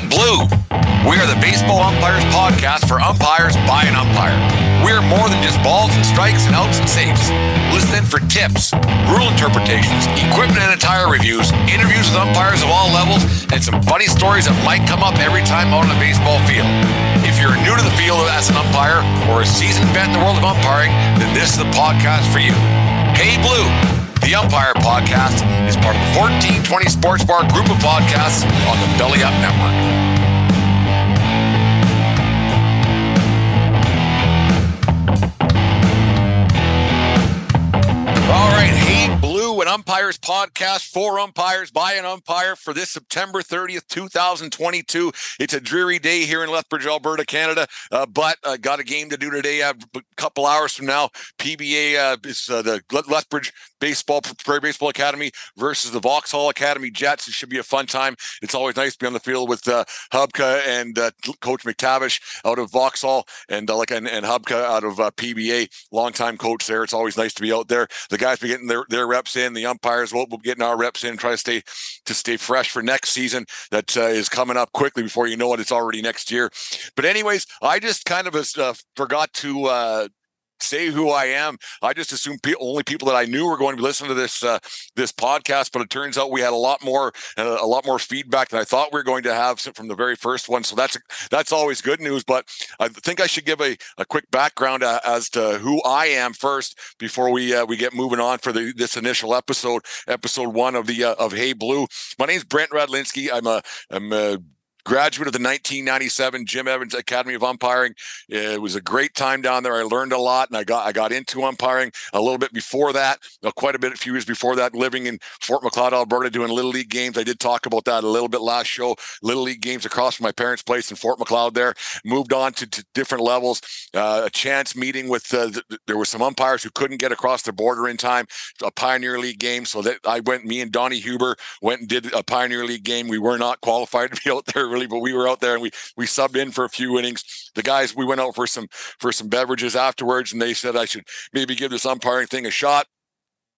Hey Blue, we are the Baseball Umpires podcast for umpires by an umpire. We're more than just balls and strikes and outs and saves. Listen for tips, rule interpretations, equipment and attire reviews, interviews with umpires of all levels, and some funny stories that might come up every time out on the baseball field. If you're new to the field as an umpire or a seasoned vet in the world of umpiring, then this is the podcast for you. Hey Blue, the Umpire Podcast is part of the 1420 Sports Bar group of podcasts on the Belly Up Network. Umpires podcast for umpires by an umpire for this September 30th, 2022. It's a dreary day here in Lethbridge, Alberta, Canada, uh, but uh, got a game to do today. Uh, a couple hours from now, PBA uh, is uh, the Lethbridge Baseball Prairie Baseball Academy versus the Vauxhall Academy Jets. It should be a fun time. It's always nice to be on the field with uh, Hubka and uh, Coach McTavish out of Vauxhall and like and, and Hubka out of PBA, longtime coach there. It's always nice to be out there. The guys be getting their, their reps in. The umpires will be getting our reps in. Try to stay to stay fresh for next season that uh, is coming up quickly. Before you know it, it's already next year. But anyways, I just kind of uh, forgot to uh, say who I am. I just assumed pe- only people that I knew were going to be listening to this uh, this podcast, but it turns out we had a lot more uh, a lot more feedback than I thought we were going to have from the very first one. So that's that's always good news. But I think I should give a, a quick background uh, as to who I am first before we uh, we get moving on for the this initial episode, episode one of the uh, of Hey Blue. My name is Brent Radlinsky. I'm a I'm a graduate of the 1997 Jim Evans Academy of Umpiring. It was a great time down there. I learned a lot, and I got I got into umpiring a little bit before that, uh, quite a bit, a few years before that, living in Fort Macleod, Alberta, doing little league games. I did talk about that a little bit last show. Little league games across from my parents' place in Fort Macleod. There, moved on to, to different levels. Uh, a chance meeting with uh, th- there were some umpires who couldn't get across the border in time. A Pioneer League game, so that I went. Me and Donnie Huber went and did a Pioneer League game. We were not qualified to be out there really, but we were out there and we we subbed in for a few innings. The guys we went out for some for some beverages afterwards, and they said I should maybe give this umpiring thing a shot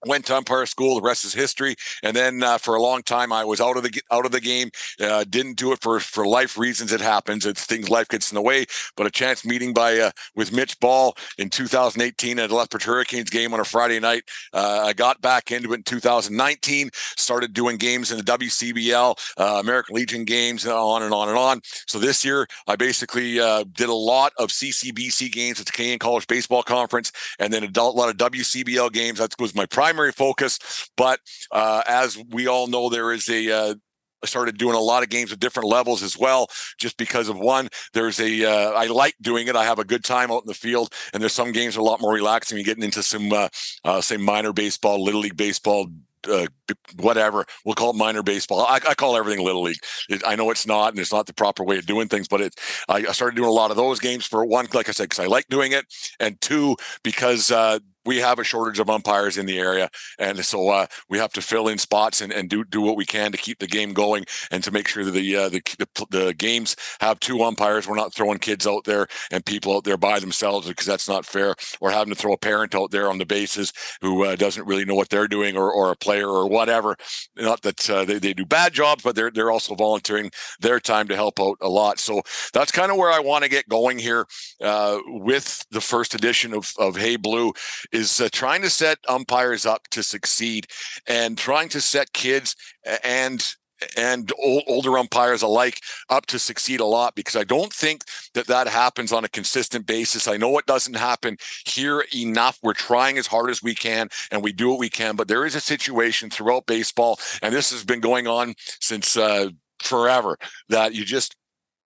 went to umpire school. The rest is history. And then uh, for a long time, I was out of the out of the game. Uh, didn't do it for for life reasons. It happens. It's things life gets in the way. But a chance meeting by uh, with Mitch Ball in 2018 at a Lethbridge Hurricanes game on a Friday night. Uh, I got back into it in 2019. Started doing games in the WCBL, uh, American Legion games, and on and on and on. So this year, I basically uh, did a lot of CCBC games at the Canadian College Baseball Conference, and then a lot of WCBL games. That was my primary primary focus. But uh, as we all know, there is a uh, I started doing a lot of games at different levels as well, just because of one. There's a uh, I like doing it. I have a good time out in the field, and there's some games are a lot more relaxing. You're getting into some uh, uh, say minor baseball, little league baseball, uh, whatever we'll call it minor baseball. I, I, call everything little league. It, I know it's not, and it's not the proper way of doing things, but it. I, I started doing a lot of those games for one, like I said, because I like doing it, and two, because uh, we have a shortage of umpires in the area, and so uh, we have to fill in spots and, and do do what we can to keep the game going and to make sure that the, uh, the, the the games have two umpires. We're not throwing kids out there and people out there by themselves because that's not fair, or having to throw a parent out there on the bases who uh, doesn't really know what they're doing, or, or a player or whatever. Not that uh, they, they do bad jobs, but they're they're also volunteering their time to help out a lot. So that's kind of where I want to get going here uh, with the first edition of of Hey Blue is uh, trying to set umpires up to succeed and trying to set kids and and old, older umpires alike up to succeed a lot because I don't think that that happens on a consistent basis. I know it doesn't happen here enough. We're trying as hard as we can and we do what we can, but there is a situation throughout baseball, and this has been going on since uh, forever that you just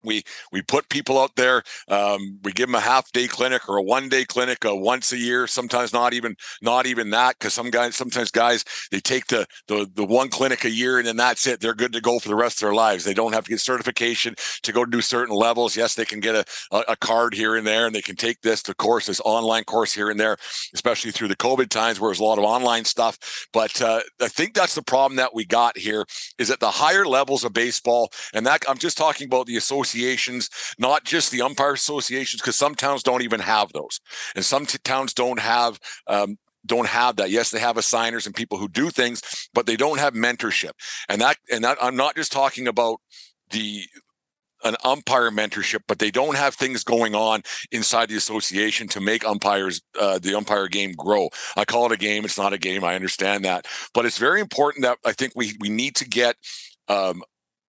we we put people out there um, we give them a half day clinic or a one day clinic once a year sometimes not even not even that because some guys sometimes guys they take the, the the one clinic a year and then that's it they're good to go for the rest of their lives. They don't have to get certification to go to do certain levels. Yes they can get a, a, a card here and there and they can take this the course this online course here and there especially through the covid times where there's a lot of online stuff. But uh, i think that's the problem that we got here is at the higher levels of baseball and that i'm just talking about the associations not just the umpire associations, because some towns don't even have those, and some t- towns don't have um, don't have that. Yes, they have assigners and people who do things, but they don't have mentorship. And that and that I'm not just talking about the an umpire mentorship, but they don't have things going on inside the association to make umpires uh, the umpire game grow. I call it a game; it's not a game. I understand that, but it's very important that I think we we need to get um,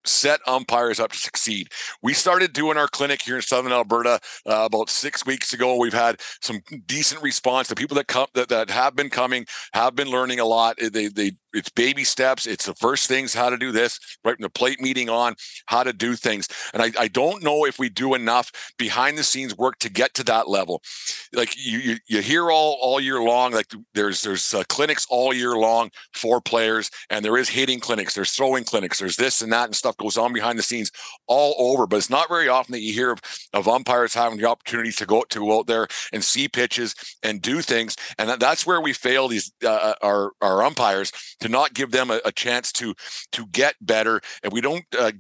set umpires up to succeed. We started doing our clinic here in Southern Alberta uh, about six weeks ago. We've had some decent response. The people that come that, that have been coming have been learning a lot. They they it's baby steps. It's the first things how to do this right from the plate meeting on how to do things. And I, I don't know if we do enough behind the scenes work to get to that level. Like you you, you hear all all year long like there's there's uh, clinics all year long for players and there is hitting clinics, there's throwing clinics, there's this and that and stuff goes on behind the scenes all over. But it's not very often that you hear of, of umpires having the opportunity to go to go out there and see pitches and do things. And that's where we fail these uh, uh, our our umpires to not give them a, a, chance to to get better. And we don't uh,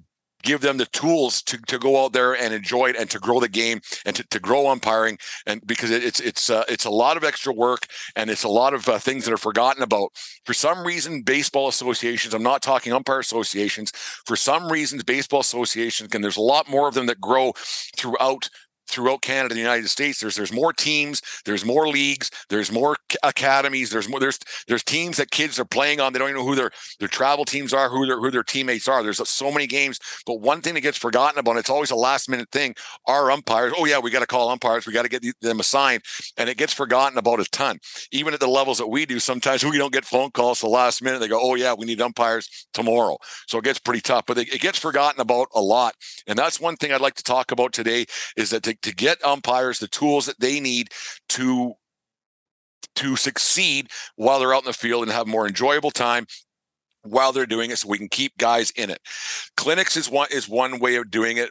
give them the tools to, to go out there and enjoy it and to grow the game and to, to grow umpiring and because it, it's it's uh, it's a lot of extra work and it's a lot of uh, things that are forgotten about for some reason baseball associations i'm not talking umpire associations for some reasons baseball associations and there's a lot more of them that grow throughout throughout Canada and the United States. There's there's more teams, there's more leagues, there's more academies, there's more there's there's teams that kids are playing on. They don't even know who their their travel teams are, who their who their teammates are. There's uh, so many games, but one thing that gets forgotten about, it's always a last minute thing. Our umpires, oh yeah, we got to call umpires, we got to get them assigned, and it gets forgotten about a ton. Even at the levels that we do, sometimes we don't get phone calls the last minute. They go, oh yeah, we need umpires tomorrow, so it gets pretty tough. But it, it gets forgotten about a lot, and that's one thing I'd like to talk about today is that to to get umpires the tools that they need to to succeed while they're out in the field and have more enjoyable time while they're doing it so we can keep guys in it. Clinics is one is one way of doing it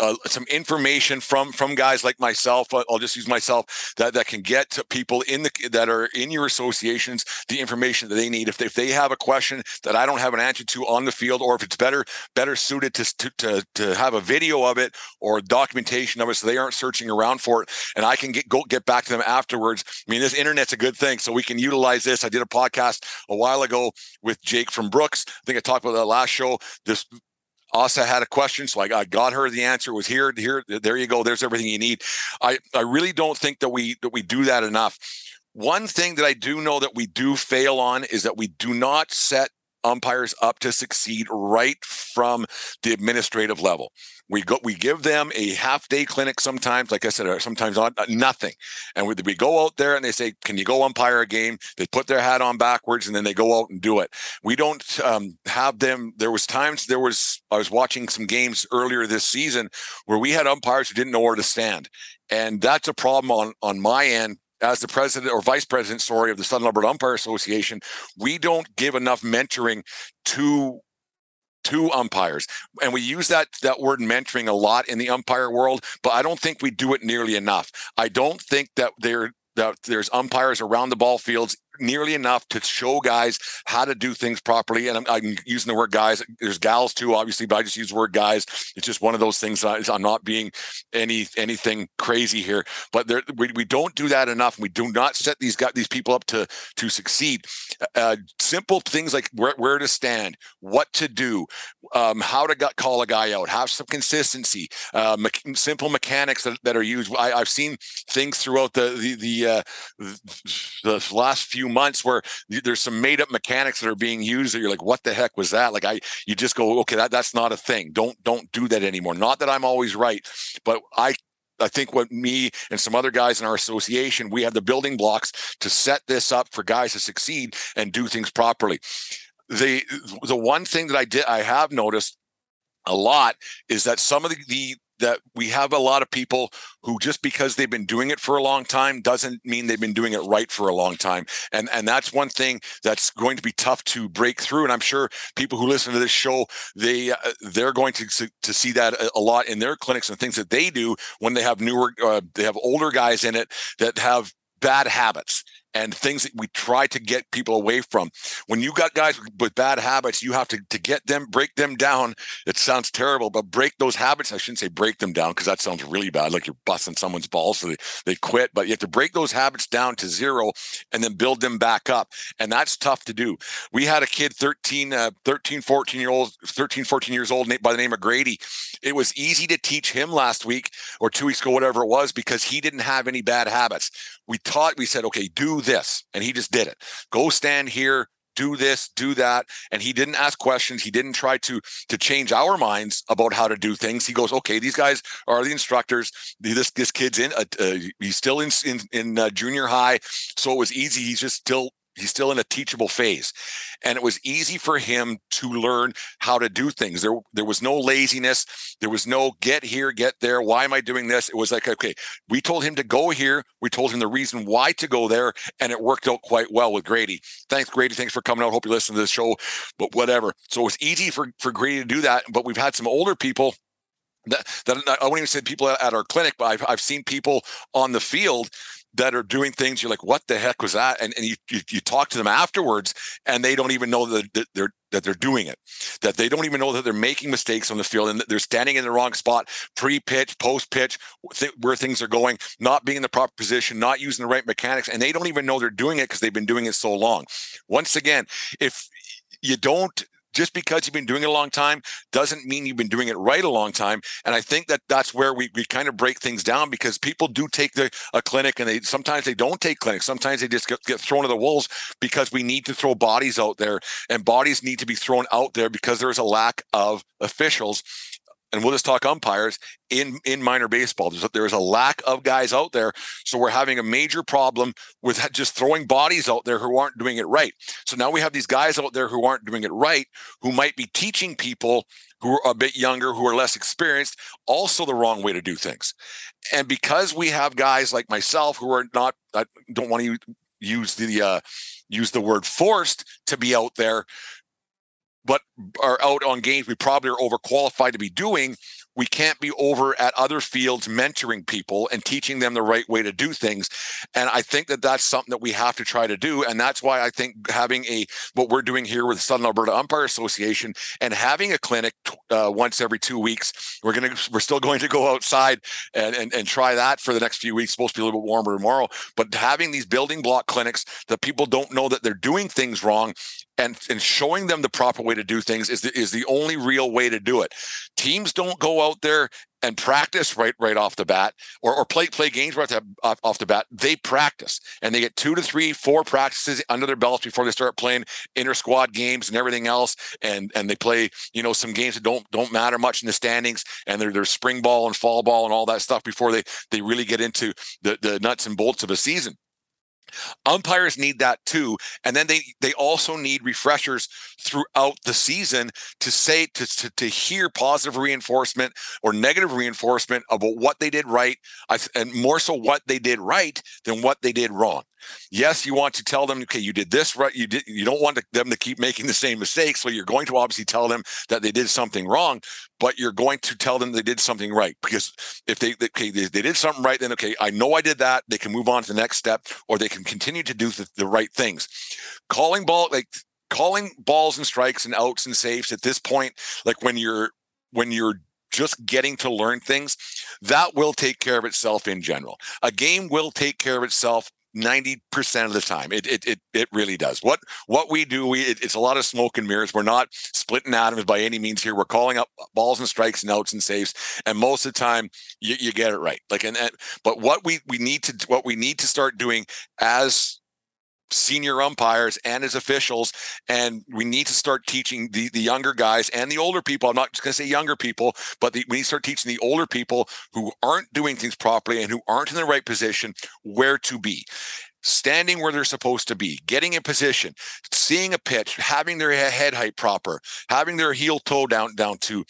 uh, some information from from guys like myself i'll just use myself that that can get to people in the that are in your associations the information that they need. If they, if they have a question that i don't have an answer to on the field or if it's better better suited to to to, to have a video of it or documentation of it so they aren't searching around for it and i can get go get back to them afterwards. I mean this internet's a good thing so we can utilize this. I did a podcast a while ago with jake from brooks. I think i talked about that last show. This Asa had a question, so I got her the answer. Was here, here, there you go. There's everything you need. I, I really don't think that we that we do that enough. One thing that I do know that we do fail on is that we do not set umpires up to succeed right from the administrative level. We go, we give them a half day clinic sometimes, like I said, or sometimes not, nothing. And we, we go out there and they say, "Can you go umpire a game?" They put their hat on backwards and then they go out and do it. We don't um, have them. There was times there was I was watching some games earlier this season where we had umpires who didn't know where to stand, and that's a problem on on my end as the president or vice president, sorry, of the Southern Alberta Umpire Association, we don't give enough mentoring to to umpires. And we use that that word mentoring a lot in the umpire world but i don't think we do it nearly enough. I don't think that there that there's umpires around the ball fields nearly enough to show guys how to do things properly. And I'm, I'm, using the word guys. There's gals too, obviously, but I just use the word guys. It's just one of those things. I'm not being any anything crazy here, but there, we, we don't do that enough. We do not set these guys, these people up to to succeed. Uh, simple things like where, where to stand, what to do, um, how to gut, call a guy out, have some consistency, uh, me- simple mechanics that, that are used. I, have seen things throughout the the the, uh, the last few few months where there's some made up mechanics that are being used that you're like, what the heck was that? Like I, you just go, okay, that, that's not a thing. Don't, don't do that anymore. Not that I'm always right, but I I think what me and some other guys in our association, we have the building blocks to set this up for guys to succeed and do things properly. The the one thing that I did I have noticed a lot is that some of the, the that we have a lot of people who just because they've been doing it for a long time doesn't mean they've been doing it right for a long time. And and that's one thing that's going to be tough to break through. And i'm sure people who listen to this show they uh, they're going to to see that a, lot in their clinics and things that they do when they have newer uh, they have older guys in it that have bad habits and things that we try to get people away from. When you got guys with bad habits, you have to to get them, break them down. It sounds terrible, but break those habits. I shouldn't say break them down because that sounds really bad, like you're busting someone's balls so they, they quit. But you have to break those habits down to zero and then build them back up. And that's tough to do. We had a kid 13, uh, 13, 14 year old, 13, 14 years old by the name of Grady. It was easy to teach him last week or two weeks ago, whatever it was, because he didn't have any bad habits. We taught, we said, okay, do this. And he just did it. Go stand here, do this, do that. And he didn't ask questions. He didn't try to to change our minds about how to do things. He goes, okay, these guys are the instructors. This this kid's in, uh, uh, he's still in in, in uh, junior high, so it was easy. He's just still he's still in a teachable phase. And it was easy for him to learn how to do things. There there was no laziness. There was no get here get there. Why am i doing this? It was like okay we told him to go here. We told him the reason why to go there and it worked out quite well with grady. Thanks grady. Thanks for coming out. Hope you listen to this show but whatever. So it was easy for for grady to do that but we've had some older people that, that I won't even say people at our clinic, but I've, I've seen people on the field that are doing things you're like what the heck was that? And, and you, you, you talk to them afterwards and they don't even know that, they're that they're doing it that they don't even know that they're making mistakes on the field and they're standing in the wrong spot pre-pitch post-pitch th- where things are going not being in the proper position not using the right mechanics and they don't even know they're doing it because they've been doing it so long. Once again if you don't just because you've been doing it a long time doesn't mean you've been doing it right a long time. And I think that that's where we, we kind of break things down because people do take the a clinic and they sometimes they don't take clinics. Sometimes they just get, get thrown to the wolves because we need to throw bodies out there and bodies need to be thrown out there because there's a lack of officials and we'll just talk umpires in in minor baseball. There's, there's a lack of guys out there, so we're having a major problem with just throwing bodies out there who aren't doing it right. So now we have these guys out there who aren't doing it right, who might be teaching people who are a bit younger, who are less experienced, also the wrong way to do things. And because we have guys like myself who are not, I don't want to use the uh, use the word forced to be out there but are out on games we probably are overqualified to be doing we can't be over at other fields mentoring people and teaching them the right way to do things. And i think that that's something that we have to try to do. And that's why i think having a what we're doing here with the southern alberta umpire association and having a clinic uh, once every two weeks we're to we're still going to go outside and, and and try that for the next few weeks. Supposed to be a little bit warmer tomorrow. But having these building block clinics that people don't know that they're doing things wrong and and showing them the proper way to do things is the, is the only real way to do it. Teams don't go out there and practice right right off the bat or, or play play games right off, off the bat. They practice and they get two to three four practices under their belts before they start playing inter squad games and everything else. And and they play you know some games that don't don't matter much in the standings and they're, they're spring ball and fall ball and all that stuff before they they really get into the the nuts and bolts of a season umpires need that too and then they they also need refreshers throughout the season to say to, to, to hear positive reinforcement or negative reinforcement about what they did right and more so what they did right than what they did wrong yes you want to tell them okay you did this right you did you don't want them to keep making the same mistakes so you're going to obviously tell them that they did something wrong but you're going to tell them they did something right because if they okay they, they did something right then okay i know i did that they can move on to the next step or they can continue to do the, the right things. Calling ball like calling balls and strikes and outs and saves at this point like when you're when you're just getting to learn things that will take care of itself in general. A game will take care of itself 90% of the time. It, it it it really does. What what we do we it, it's a lot of smoke and mirrors. We're not splitting atoms by any means here. We're calling up balls and strikes and outs and saves and most of the time you, you get it right. Like and, and but what we we need to what we need to start doing as senior umpires and as officials and we need to start teaching the the younger guys and the older people. I'm not just going to say younger people but the, we need to start teaching the older people who aren't doing things properly and who aren't in the right position where to be. Standing where they're supposed to be, getting in position, seeing a pitch, having their head height proper, having their heel toe down down to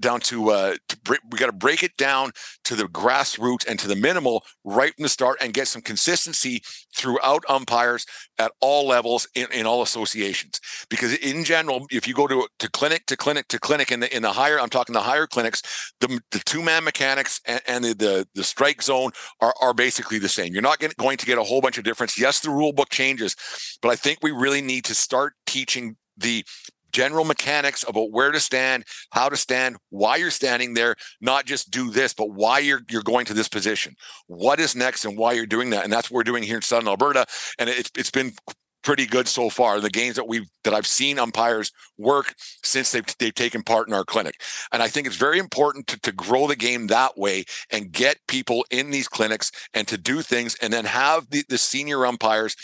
down to, uh, to we got to break it down to the grassroots and to the minimal right from the start and get some consistency throughout umpires at all levels in, in all associations. Because in general if you go to to clinic to clinic to clinic in the in the higher i'm talking the higher clinics the, the two man mechanics and, and, the, the the strike zone are, are basically the same. You're not get, going to get a whole bunch of difference. Yes the rule book changes but i think we really need to start teaching the general mechanics about where to stand, how to stand, why you're standing there, not just do this, but why you're you're going to this position. What is next and why you're doing that. And that's what we're doing here in Southern Alberta. And it's it's been pretty good so far. The games that we've that I've seen umpires work since they've they've taken part in our clinic, and I think it's very important to, to grow the game that way and get people in these clinics and to do things, and then have the, the senior umpires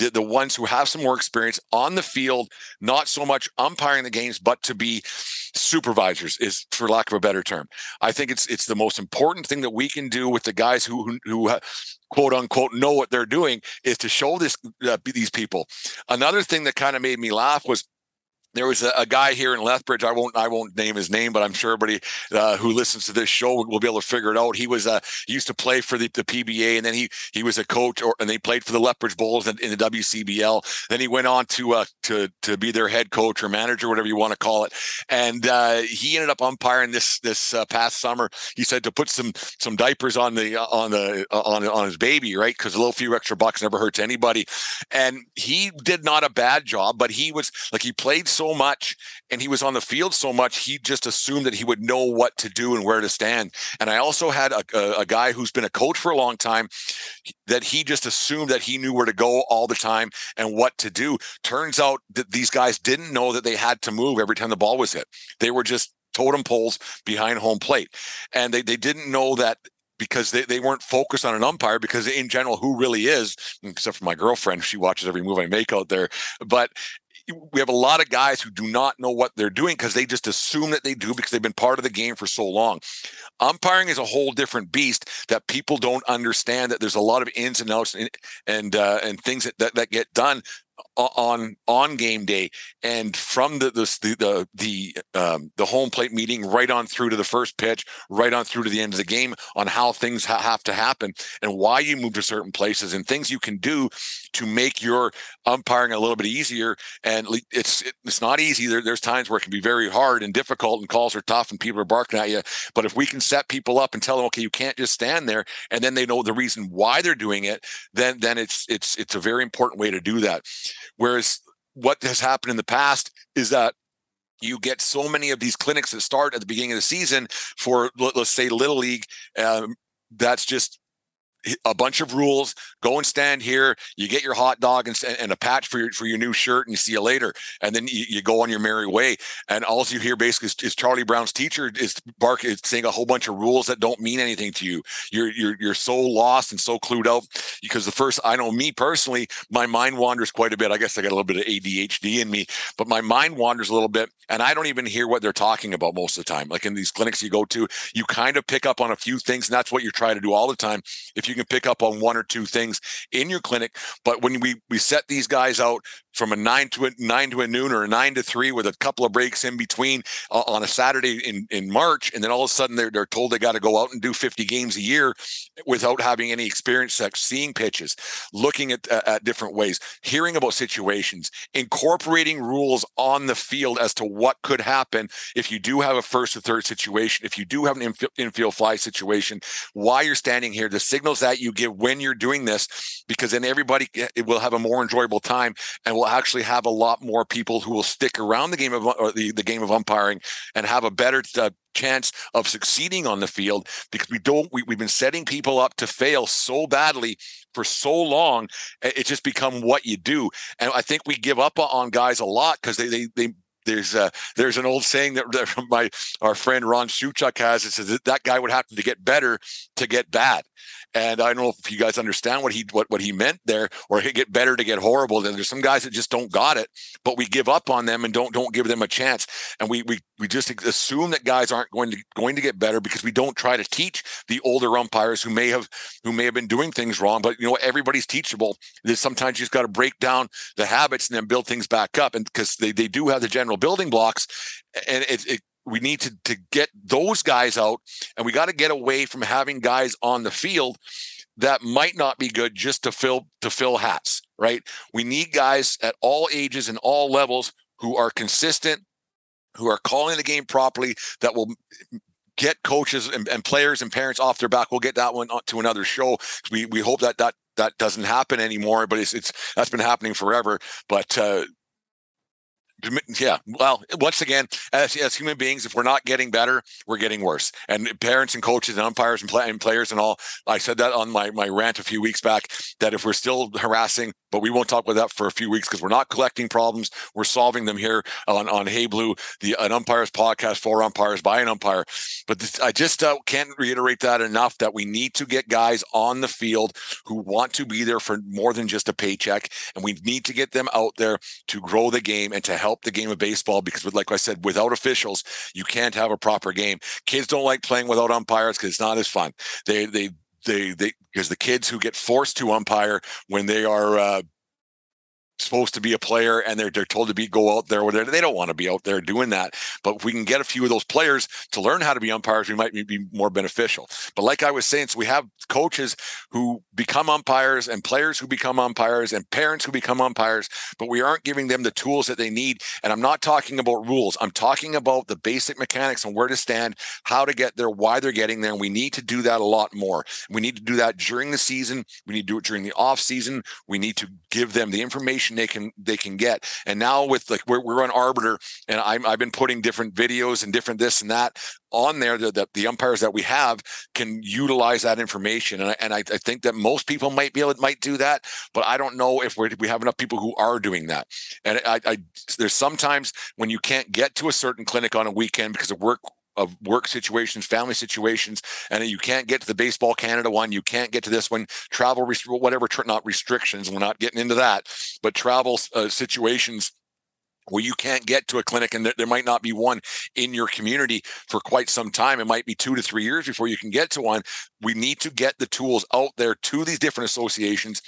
the, the ones who have some more experience on the field, not so much umpiring the games, but to be supervisors is for lack of a better term. I think it's it's the most important thing that we can do with the guys who who, who quote unquote know what they're doing is to show this uh, these people. Another thing that kind of made me laugh was there was a, a, guy here in Lethbridge. I won't I won't name his name, but I'm sure everybody uh, who listens to this show will, be able to figure it out. He was uh, he used to play for the, the PBA, and then he he was a coach, or and they played for the Lethbridge Bulls in, in the WCBL. Then he went on to uh, to to be their head coach or manager, whatever you want to call it. And uh, he ended up umpiring this this uh, past summer. He said to put some some diapers on the on the on on his baby, right? Because a little few extra bucks never hurts anybody. And he did not a bad job, but he was like he played. So so much and he was on the field so much, he just assumed that he would know what to do and where to stand. And I also had a, a, a guy who's been a coach for a long time that he just assumed that he knew where to go all the time and what to do. Turns out that these guys didn't know that they had to move every time the ball was hit. They were just totem poles behind home plate. And they, they didn't know that because they, they weren't focused on an umpire because in general who really is except for my girlfriend she watches every move i make out there but we have a lot of guys who do not know what they're doing because they just assume that they do because they've been part of the game for so long. Umpiring is a whole different beast that people don't understand. That there's a lot of ins and outs and and, uh, and things that, that that get done on on game day and from the the the the, um, the home plate meeting right on through to the first pitch right on through to the end of the game on how things ha- have to happen and why you move to certain places and things you can do to make your umpiring a little bit easier and it's it's not easy. There, there's times where it can be very hard and difficult and calls are tough and people are barking at you but if we can set people up and tell them okay you can't just stand there and then they know the reason why they're doing it then then it's it's it's a very important way to do that Whereas what has happened in the past is that you get so many of these clinics that start at the beginning of the season for let's say little league um, that's just a bunch of rules. Go and stand here. You get your hot dog and, and a patch for your for your new shirt, and you see you later. And then you, you go on your merry way. And all you hear basically is, is Charlie Brown's teacher is bark is saying a whole bunch of rules that don't mean anything to you. You're you're you're so lost and so clued out because the first I know me personally, my mind wanders quite a bit. I guess I got a little bit of ADHD in me, but my mind wanders a little bit, and I don't even hear what they're talking about most of the time. Like in these clinics you go to, you kind of pick up on a few things, and that's what you're trying to do all the time. If you can pick up on one or two things in your clinic. But when we we set these guys out from a nine to a nine to a noon or a nine to three with a couple of breaks in between uh, on a Saturday in, in March, and then all of a sudden they're they're told they got to go out and do 50 games a year without having any experience seeing pitches, looking at at different ways, hearing about situations, incorporating rules on the field as to what could happen. If you do have a first or third situation, if you do have an infield fly situation, why you're standing here, the signals that you give when you're doing this, because then everybody eh, will have a more enjoyable time and will actually have a lot more people who will stick around the game of the, the game of umpiring and have a better uh, chance of succeeding on the field because we don't we, we've been setting people up to fail so badly for so long it's just become what you do and i think we give up on guys a lot because they they they there's a, there's an old saying that, my our friend Ron Shuchuk has. It says that, that guy would have to get better to get bad. And I don't know if you guys understand what he what, what he meant there, or get better to get horrible. Then there's some guys that just don't got it, but we give up on them and don't don't give them a chance. And we we we just assume that guys aren't going to going to get better because we don't try to teach the older umpires who may have who may have been doing things wrong. But you know, everybody's teachable. There's sometimes you just got to break down the habits and then build things back up. And because they, they do have the general building blocks, and it, it we need to to get those guys out, and we got to get away from having guys on the field that might not be good just to fill to fill hats. Right? We need guys at all ages and all levels who are consistent, who are calling the game properly, that will get coaches and, and, players and parents off their back. We'll get that one to another show. We we hope that that that doesn't happen anymore, but it's it's that's been happening forever. But uh, yeah well once again as, as human beings if we're not getting better we're getting worse and parents and coaches and umpires and, play, and players and all i said that on my, my rant a few weeks back that if we're still harassing but we won't talk about that for a few weeks because we're not collecting problems. We're solving them here on, on Hey Blue, the an umpires podcast for umpires by an umpire. But this, I just uh, can't reiterate that enough that we need to get guys on the field who want to be there for more than just a paycheck. And we need to get them out there to grow the game and to help the game of baseball because, like I said, without officials, you can't have a proper game. Kids don't like playing without umpires because it's not as fun. They, they, they they because the kids who get forced to umpire when they are uh, supposed to be a player and they're, they're told to be go out there where they don't want to be out there doing that but if we can get a few of those players to learn how to be umpires we might be more beneficial. But like i was saying so we have coaches who become umpires and players who become umpires and parents who become umpires but we aren't giving them the tools that they need. And i'm not talking about rules. I'm talking about the basic mechanics and where to stand how to get there why they're getting there and we need to do that a lot more. We need to do that during the season. We need to do it during the off season. We need to give them the information information they can they can get. And now with like we're, we're on Arbiter, and I'm, I've been putting different videos and different this and that on there that the, the, umpires that we have can utilize that information. And I, and I, I, think that most people might be able might do that, but I don't know if we have enough people who are doing that. And I, I there's sometimes when you can't get to a certain clinic on a weekend because of work of work situations, family situations, and you can't get to the Baseball Canada one. You can't get to this one. Travel, whatever, not restrictions. We're not getting into that, but travel uh, situations where you can't get to a clinic and there might not be one in your community for quite some time. It might be two to three years before you can get to one. We need to get the tools out there to these different associations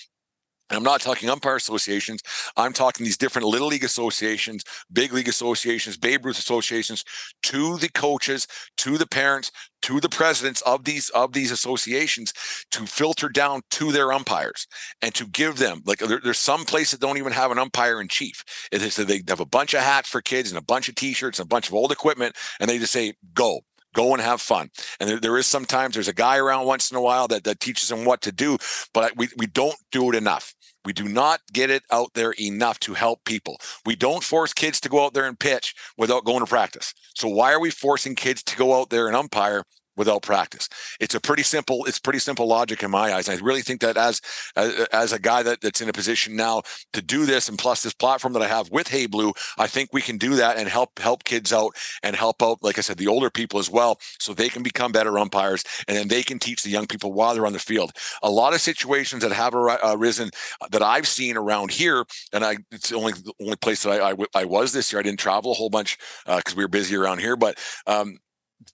and I'm not talking umpire associations. I'm talking these different little league associations, big league associations, Babe Ruth associations, to the coaches, to the parents, to the presidents of these of these associations to filter down to their umpires and to give them like there, there's some places that don't even have an umpire in chief. It is they have a bunch of hats for kids and a bunch of t-shirts and a bunch of old equipment, and they just say go go and have fun. And there, there is sometimes there's a guy around once in a while that, that teaches them what to do, but we, we don't do it enough. We do not get it out there enough to help people. We don't force kids to go out there and pitch without going to practice. So why are we forcing kids to go out there and umpire without practice. It's a pretty simple. It's pretty simple logic in my eyes. I really think that as as, a guy that, that's in a position now to do this, and plus this platform that I have with Hey Blue, I think we can do that and help help kids out and help out, like I said, the older people as well, so they can become better umpires, and then they can teach the young people while they're on the field. A lot of situations that have arisen that I've seen around here, and I it's the only the only place that I, I, I was this year. I didn't travel a whole bunch because uh, we were busy around here, but um,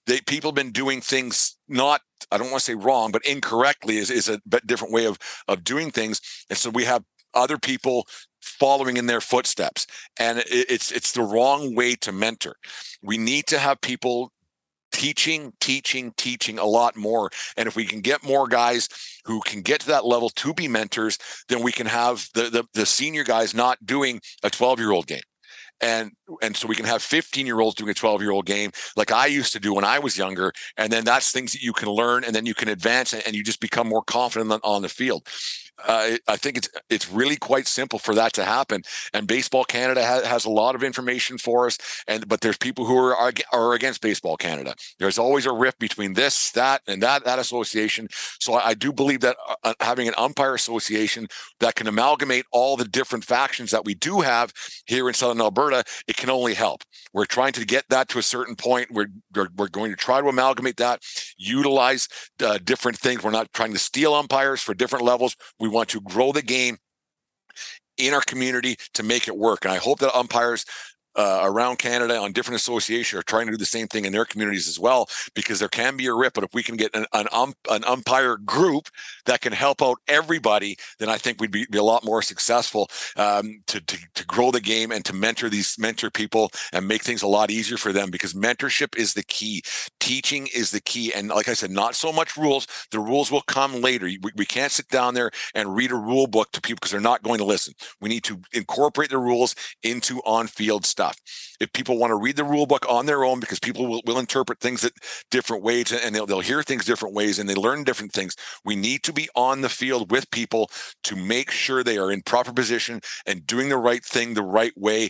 they people have been doing things not I don't want to say wrong, but incorrectly is, is a different way of of doing things. And so we have other people following in their footsteps. And it, it's it's the wrong way to mentor. We need to have people teaching, teaching, teaching a lot more. And if we can get more guys who can get to that level to be mentors, then we can have the the, the senior guys not doing a 12 year old game and and so we can have 15 year olds doing a 12 year old game like i used to do when i was younger and then that's things that you can learn and then you can advance and you just become more confident on, on the field uh, I think it's it's really quite simple for that to happen. And Baseball Canada ha- has a lot of information for us. And but there's people who are, are, against Baseball Canada. There's always a rift between this, that, and that that association. So I, I do believe that uh, uh, having an umpire association that can amalgamate all the different factions that we do have here in Southern Alberta, it can only help. We're trying to get that to a certain point. We're, we're going to try to amalgamate that, utilize uh, different things. We're not trying to steal umpires for different levels. We want to grow the game in our community to make it work. And I hope that umpires uh, around Canada on different associations are trying to do the same thing in their communities as well, because there can be a rip. But if we can get an an, an umpire group that can help out everybody, then I think we'd be, be a lot more successful um, to, to to grow the game and to mentor these mentor people and make things a lot easier for them. Because mentorship is the key, teaching is the key, and like I said, not so much rules. The rules will come later. We, we can't sit down there and read a rule book to people because they're not going to listen. We need to incorporate the rules into on-field stuff stuff. If people want to read the rule book on their own, because people will, will interpret things at different ways and they'll, they'll hear things different ways and they learn different things, we need to be on the field with people to make sure they are in proper position and doing the right thing the right way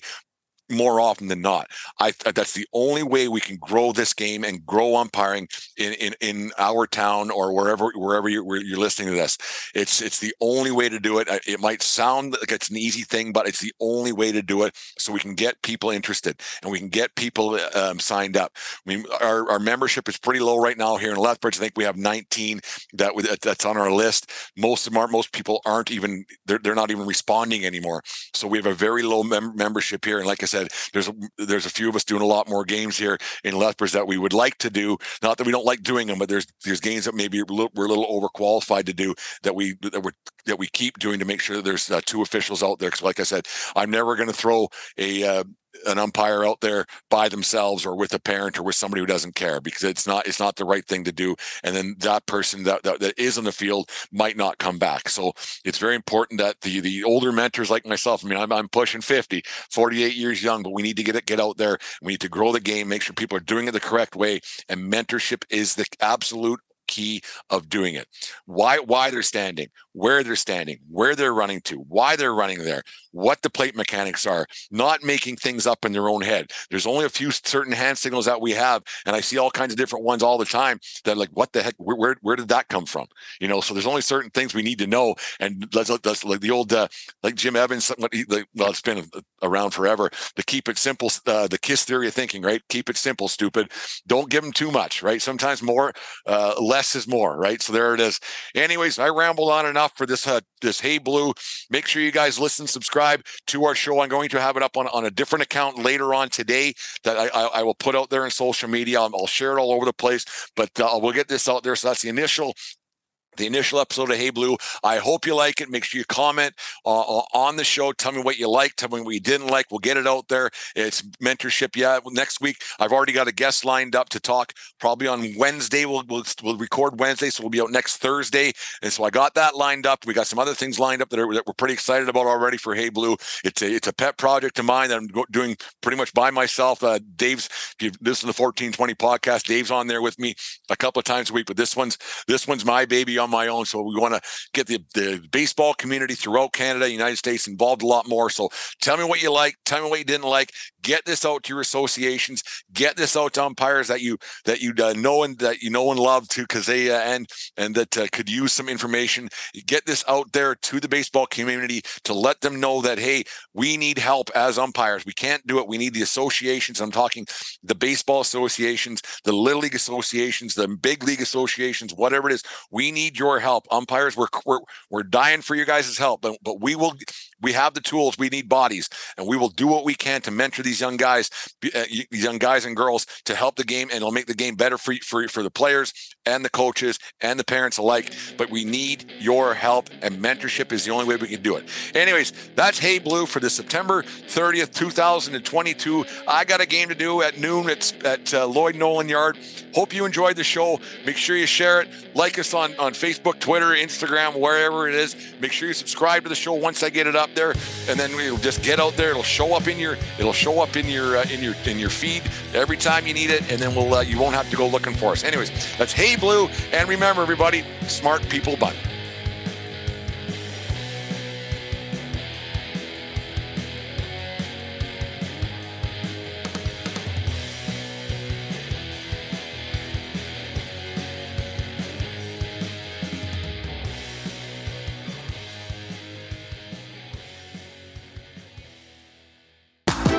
more often than not. I uh, that's the only way we can grow this game and grow umpiring in in, in our town or wherever wherever you're, you're listening to this. It's it's the only way to do it. Uh, it might sound like it's an easy thing, but it's the only way to do it so we can get people interested and we can get people uh, um, signed up. I mean, our, our membership is pretty low right now here in Lethbridge. I think we have 19 that that's on our list. Most of our most people aren't even they're, they're not even responding anymore. So we have a very low mem- membership here. And like I said said, there's a, there's a few of us doing a lot more games here in Lethbridge that we would like to do. Not that we don't like doing them, but there's there's games that maybe we're a little overqualified to do that we that we that we keep doing to make sure there's uh, two officials out there. Because like I said, I'm never going to throw a uh, an umpire out there by themselves or with a parent or with somebody who doesn't care because it's not it's not the right thing to do and then that person that, that, that is on the field might not come back so it's very important that the the older mentors like myself i mean i'm, I'm pushing 50 48 years young but we need to get it get out there we need to grow the game make sure people are doing it the correct way and mentorship is the absolute key of doing it. Why why they're standing, where they're standing, where they're running to, why they're running there, what the plate mechanics are, not making things up in their own head. There's only a few certain hand signals that we have, and I see all kinds of different ones all the time that like, what the heck, where, where, where did that come from? You know, so there's only certain things we need to know. And let's, let's like the old, uh, like Jim Evans, what he, like, well, it's been around forever. The keep it simple, uh, the KISS theory of thinking, right? Keep it simple, stupid. Don't give them too much, right? Sometimes more, uh, less is more, right? So there it is. Anyways, I rambled on enough for this, uh, this Hey Blue. Make sure you guys listen, subscribe to our show. I'm going to have it up on, on a different account later on today that I, I, I will put out there in social media. I'll, I'll, share it all over the place, but uh, we'll get this out there. So that's the initial the initial episode of Hey Blue. I hope you like it. Make sure you comment uh, uh, on the show. Tell me what you like. Tell me what you didn't like. We'll get it out there. It's mentorship. Yeah, next week I've already got a guest lined up to talk. Probably on Wednesday. We'll we'll, we'll record Wednesday, so we'll be out next Thursday. And so I got that lined up. We got some other things lined up that, are, that we're pretty excited about already for Hey Blue. It's a it's a pet project of mine that I'm doing pretty much by myself. Uh, Dave's this is the 1420 podcast. Dave's on there with me a couple of times a week, but this one's this one's my baby on my own. So we want to get the, the baseball community throughout Canada, United States involved a lot more. So tell me what you like, tell me what you didn't like. Get this out to your associations. Get this out to umpires that you that you uh, know and that you know and love to because they uh, and and that uh, could use some information. Get this out there to the baseball community to let them know that hey, we need help as umpires. We can't do it. We need the associations. I'm talking the baseball associations, the little league associations, the big league associations, whatever it is. We need your help, umpires. We're we're we're dying for you guys' help, but but we will. We have the tools. We need bodies, and we will do what we can to mentor these young guys, uh, these young guys and girls, to help the game, and it'll make the game better for for for the players and the coaches and the parents alike. But we need your help, and mentorship is the only way we can do it. Anyways, that's Hey Blue for the September 30th, 2022. I got a game to do at noon at at uh, Lloyd Nolan Yard. Hope you enjoyed the show. Make sure you share it, like us on on Facebook. Twitter, Instagram, wherever it is. Make sure you subscribe to the show once I get it up there, and then we'll just get out there. It'll show up in your it'll show up in your uh, in your in your feed every time you need it, and then we'll uh, you won't have to go looking for us. Anyways, that's Hey Blue, and remember everybody, smart people bunt.